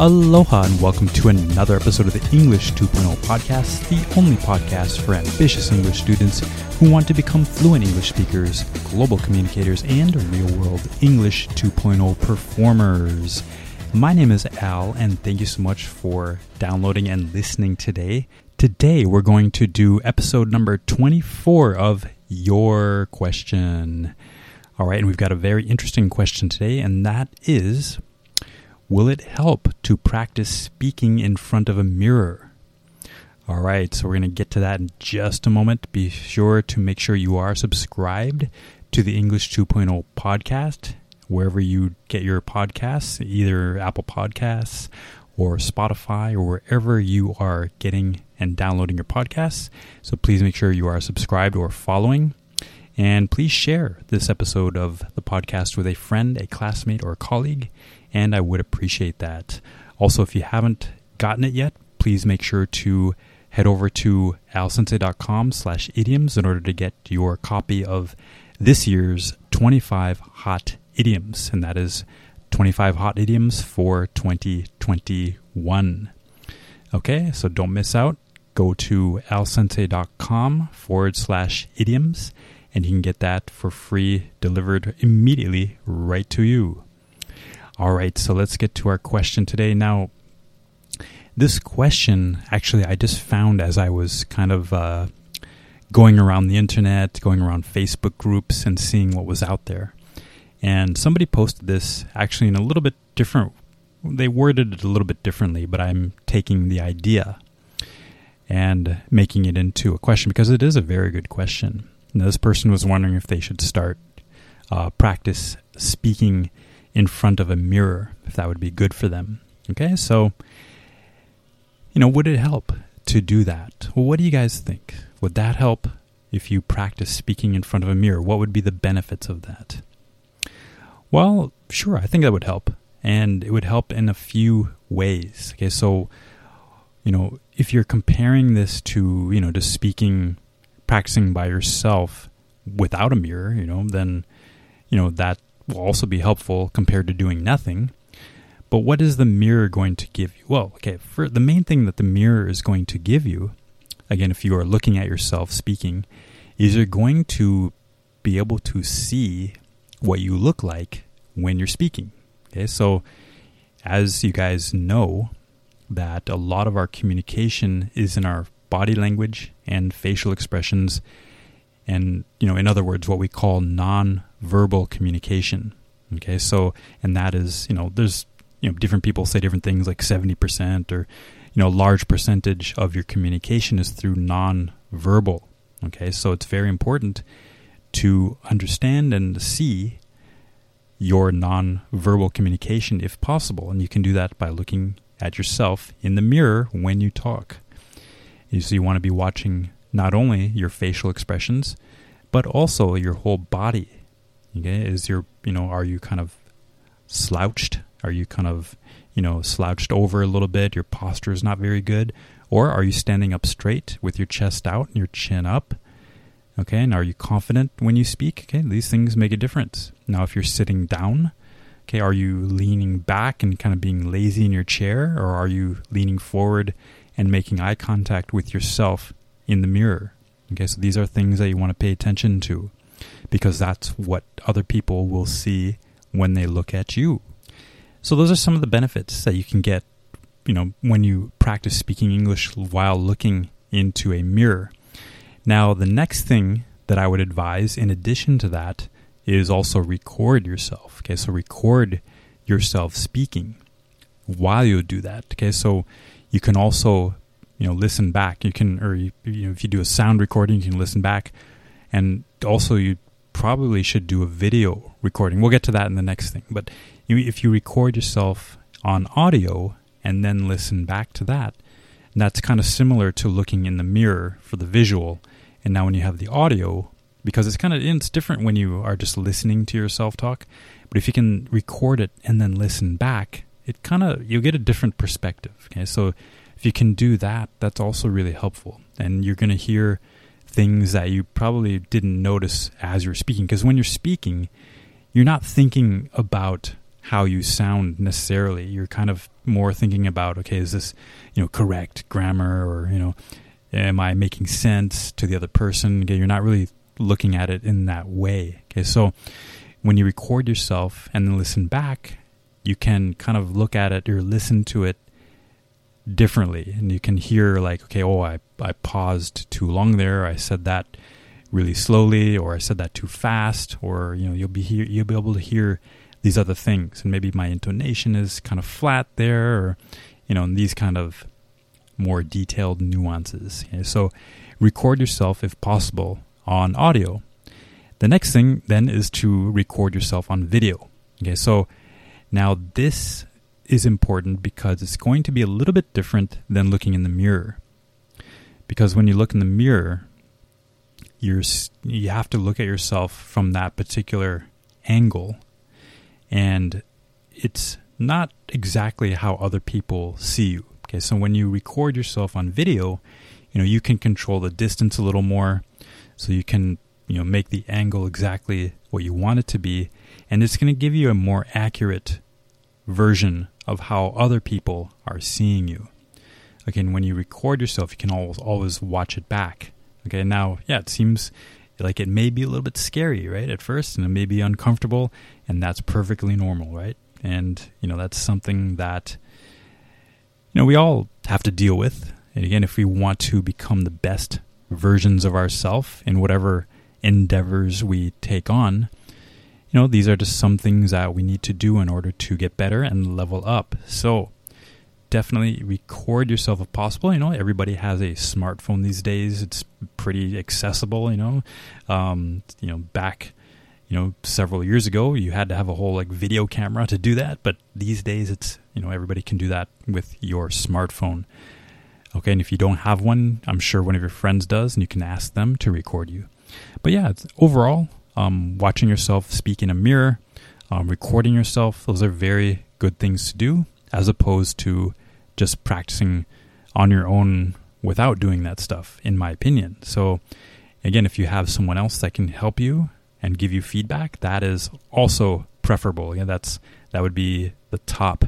Aloha and welcome to another episode of the English 2.0 podcast, the only podcast for ambitious English students who want to become fluent English speakers, global communicators, and real world English 2.0 performers. My name is Al, and thank you so much for downloading and listening today. Today, we're going to do episode number 24 of Your Question. All right, and we've got a very interesting question today, and that is Will it help to practice speaking in front of a mirror? All right, so we're going to get to that in just a moment. Be sure to make sure you are subscribed to the English 2.0 podcast, wherever you get your podcasts, either Apple Podcasts or Spotify or wherever you are getting and downloading your podcasts. So please make sure you are subscribed or following. And please share this episode of the podcast with a friend, a classmate, or a colleague and I would appreciate that. Also, if you haven't gotten it yet, please make sure to head over to alsensei.com slash idioms in order to get your copy of this year's 25 hot idioms, and that is 25 hot idioms for 2021. Okay, so don't miss out. Go to alsensei.com forward slash idioms, and you can get that for free delivered immediately right to you. All right, so let's get to our question today. Now, this question actually I just found as I was kind of uh, going around the internet, going around Facebook groups, and seeing what was out there. And somebody posted this actually in a little bit different. They worded it a little bit differently, but I'm taking the idea and making it into a question because it is a very good question. Now, this person was wondering if they should start uh, practice speaking in front of a mirror, if that would be good for them. Okay, so, you know, would it help to do that? Well, what do you guys think? Would that help if you practice speaking in front of a mirror? What would be the benefits of that? Well, sure, I think that would help. And it would help in a few ways. Okay, so, you know, if you're comparing this to, you know, to speaking, practicing by yourself without a mirror, you know, then, you know, that will also be helpful compared to doing nothing. But what is the mirror going to give you? Well, okay, for the main thing that the mirror is going to give you, again, if you are looking at yourself speaking, is you're going to be able to see what you look like when you're speaking. Okay, so as you guys know, that a lot of our communication is in our body language and facial expressions and you know in other words what we call non-verbal communication. Okay so and that is you know there's you know different people say different things like 70% or you know large percentage of your communication is through non-verbal. Okay so it's very important to understand and see your non-verbal communication if possible. And you can do that by looking at yourself in the mirror when you talk. You so you want to be watching not only your facial expressions, but also your whole body. Okay, is your you know are you kind of slouched? Are you kind of you know slouched over a little bit? Your posture is not very good, or are you standing up straight with your chest out and your chin up? Okay, and are you confident when you speak? Okay, these things make a difference. Now, if you're sitting down, okay, are you leaning back and kind of being lazy in your chair, or are you leaning forward and making eye contact with yourself in the mirror. Okay, so these are things that you want to pay attention to because that's what other people will see when they look at you. So those are some of the benefits that you can get, you know, when you practice speaking English while looking into a mirror. Now, the next thing that I would advise in addition to that is also record yourself. Okay, so record yourself speaking while you do that. Okay, so you can also you know listen back. You can, or you, you know, if you do a sound recording, you can listen back, and also you probably should do a video recording. We'll get to that in the next thing. But you, if you record yourself on audio and then listen back to that, that's kind of similar to looking in the mirror for the visual. And now when you have the audio, because it's kind of it's different when you are just listening to yourself talk. But if you can record it and then listen back, it kind of you get a different perspective. Okay, so if you can do that, that's also really helpful. And you're going to hear things that you probably didn't notice as you're speaking. Because when you're speaking, you're not thinking about how you sound necessarily. You're kind of more thinking about, okay, is this, you know, correct grammar or, you know, am I making sense to the other person? Okay, you're not really looking at it in that way. Okay, so when you record yourself and then listen back, you can kind of look at it or listen to it differently. And you can hear like okay oh I, I paused too long there. I said that really slowly or i said that too fast or you know you'll be here you'll be able to hear these other things. And maybe my intonation is kind of flat there or you know and these kind of more detailed nuances. Okay? so record yourself if possible on audio. The next thing then is to record yourself on video. Okay so now this is important because it's going to be a little bit different than looking in the mirror. Because when you look in the mirror, you're you have to look at yourself from that particular angle and it's not exactly how other people see you. Okay, so when you record yourself on video, you know, you can control the distance a little more so you can, you know, make the angle exactly what you want it to be and it's going to give you a more accurate version of how other people are seeing you. Again, when you record yourself, you can always always watch it back. Okay, now yeah, it seems like it may be a little bit scary, right, at first, and it may be uncomfortable, and that's perfectly normal, right? And you know that's something that you know we all have to deal with. And again, if we want to become the best versions of ourselves in whatever endeavors we take on, you know, these are just some things that we need to do in order to get better and level up. So, definitely record yourself if possible. You know, everybody has a smartphone these days. It's pretty accessible. You know, um, you know, back, you know, several years ago, you had to have a whole like video camera to do that. But these days, it's you know, everybody can do that with your smartphone. Okay, and if you don't have one, I'm sure one of your friends does, and you can ask them to record you. But yeah, overall, um, watching yourself speak in a mirror, um, recording yourself. Those are very good things to do as opposed to just practicing on your own without doing that stuff, in my opinion. So, again, if you have someone else that can help you and give you feedback, that is also preferable. Yeah, that's that would be the top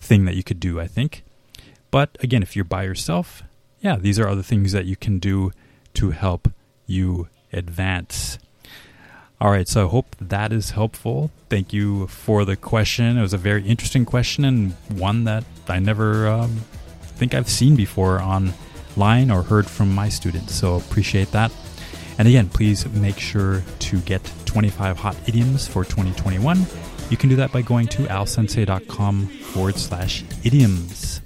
thing that you could do, I think. But again, if you're by yourself, yeah, these are other things that you can do to help you advance. All right, so I hope that is helpful. Thank you for the question. It was a very interesting question and one that I never um, think I've seen before online or heard from my students. So appreciate that. And again, please make sure to get 25 hot idioms for 2021. You can do that by going to alsensei.com forward slash idioms.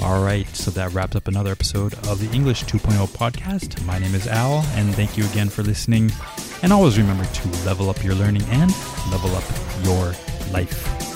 All right, so that wraps up another episode of the English 2.0 podcast. My name is Al, and thank you again for listening. And always remember to level up your learning and level up your life.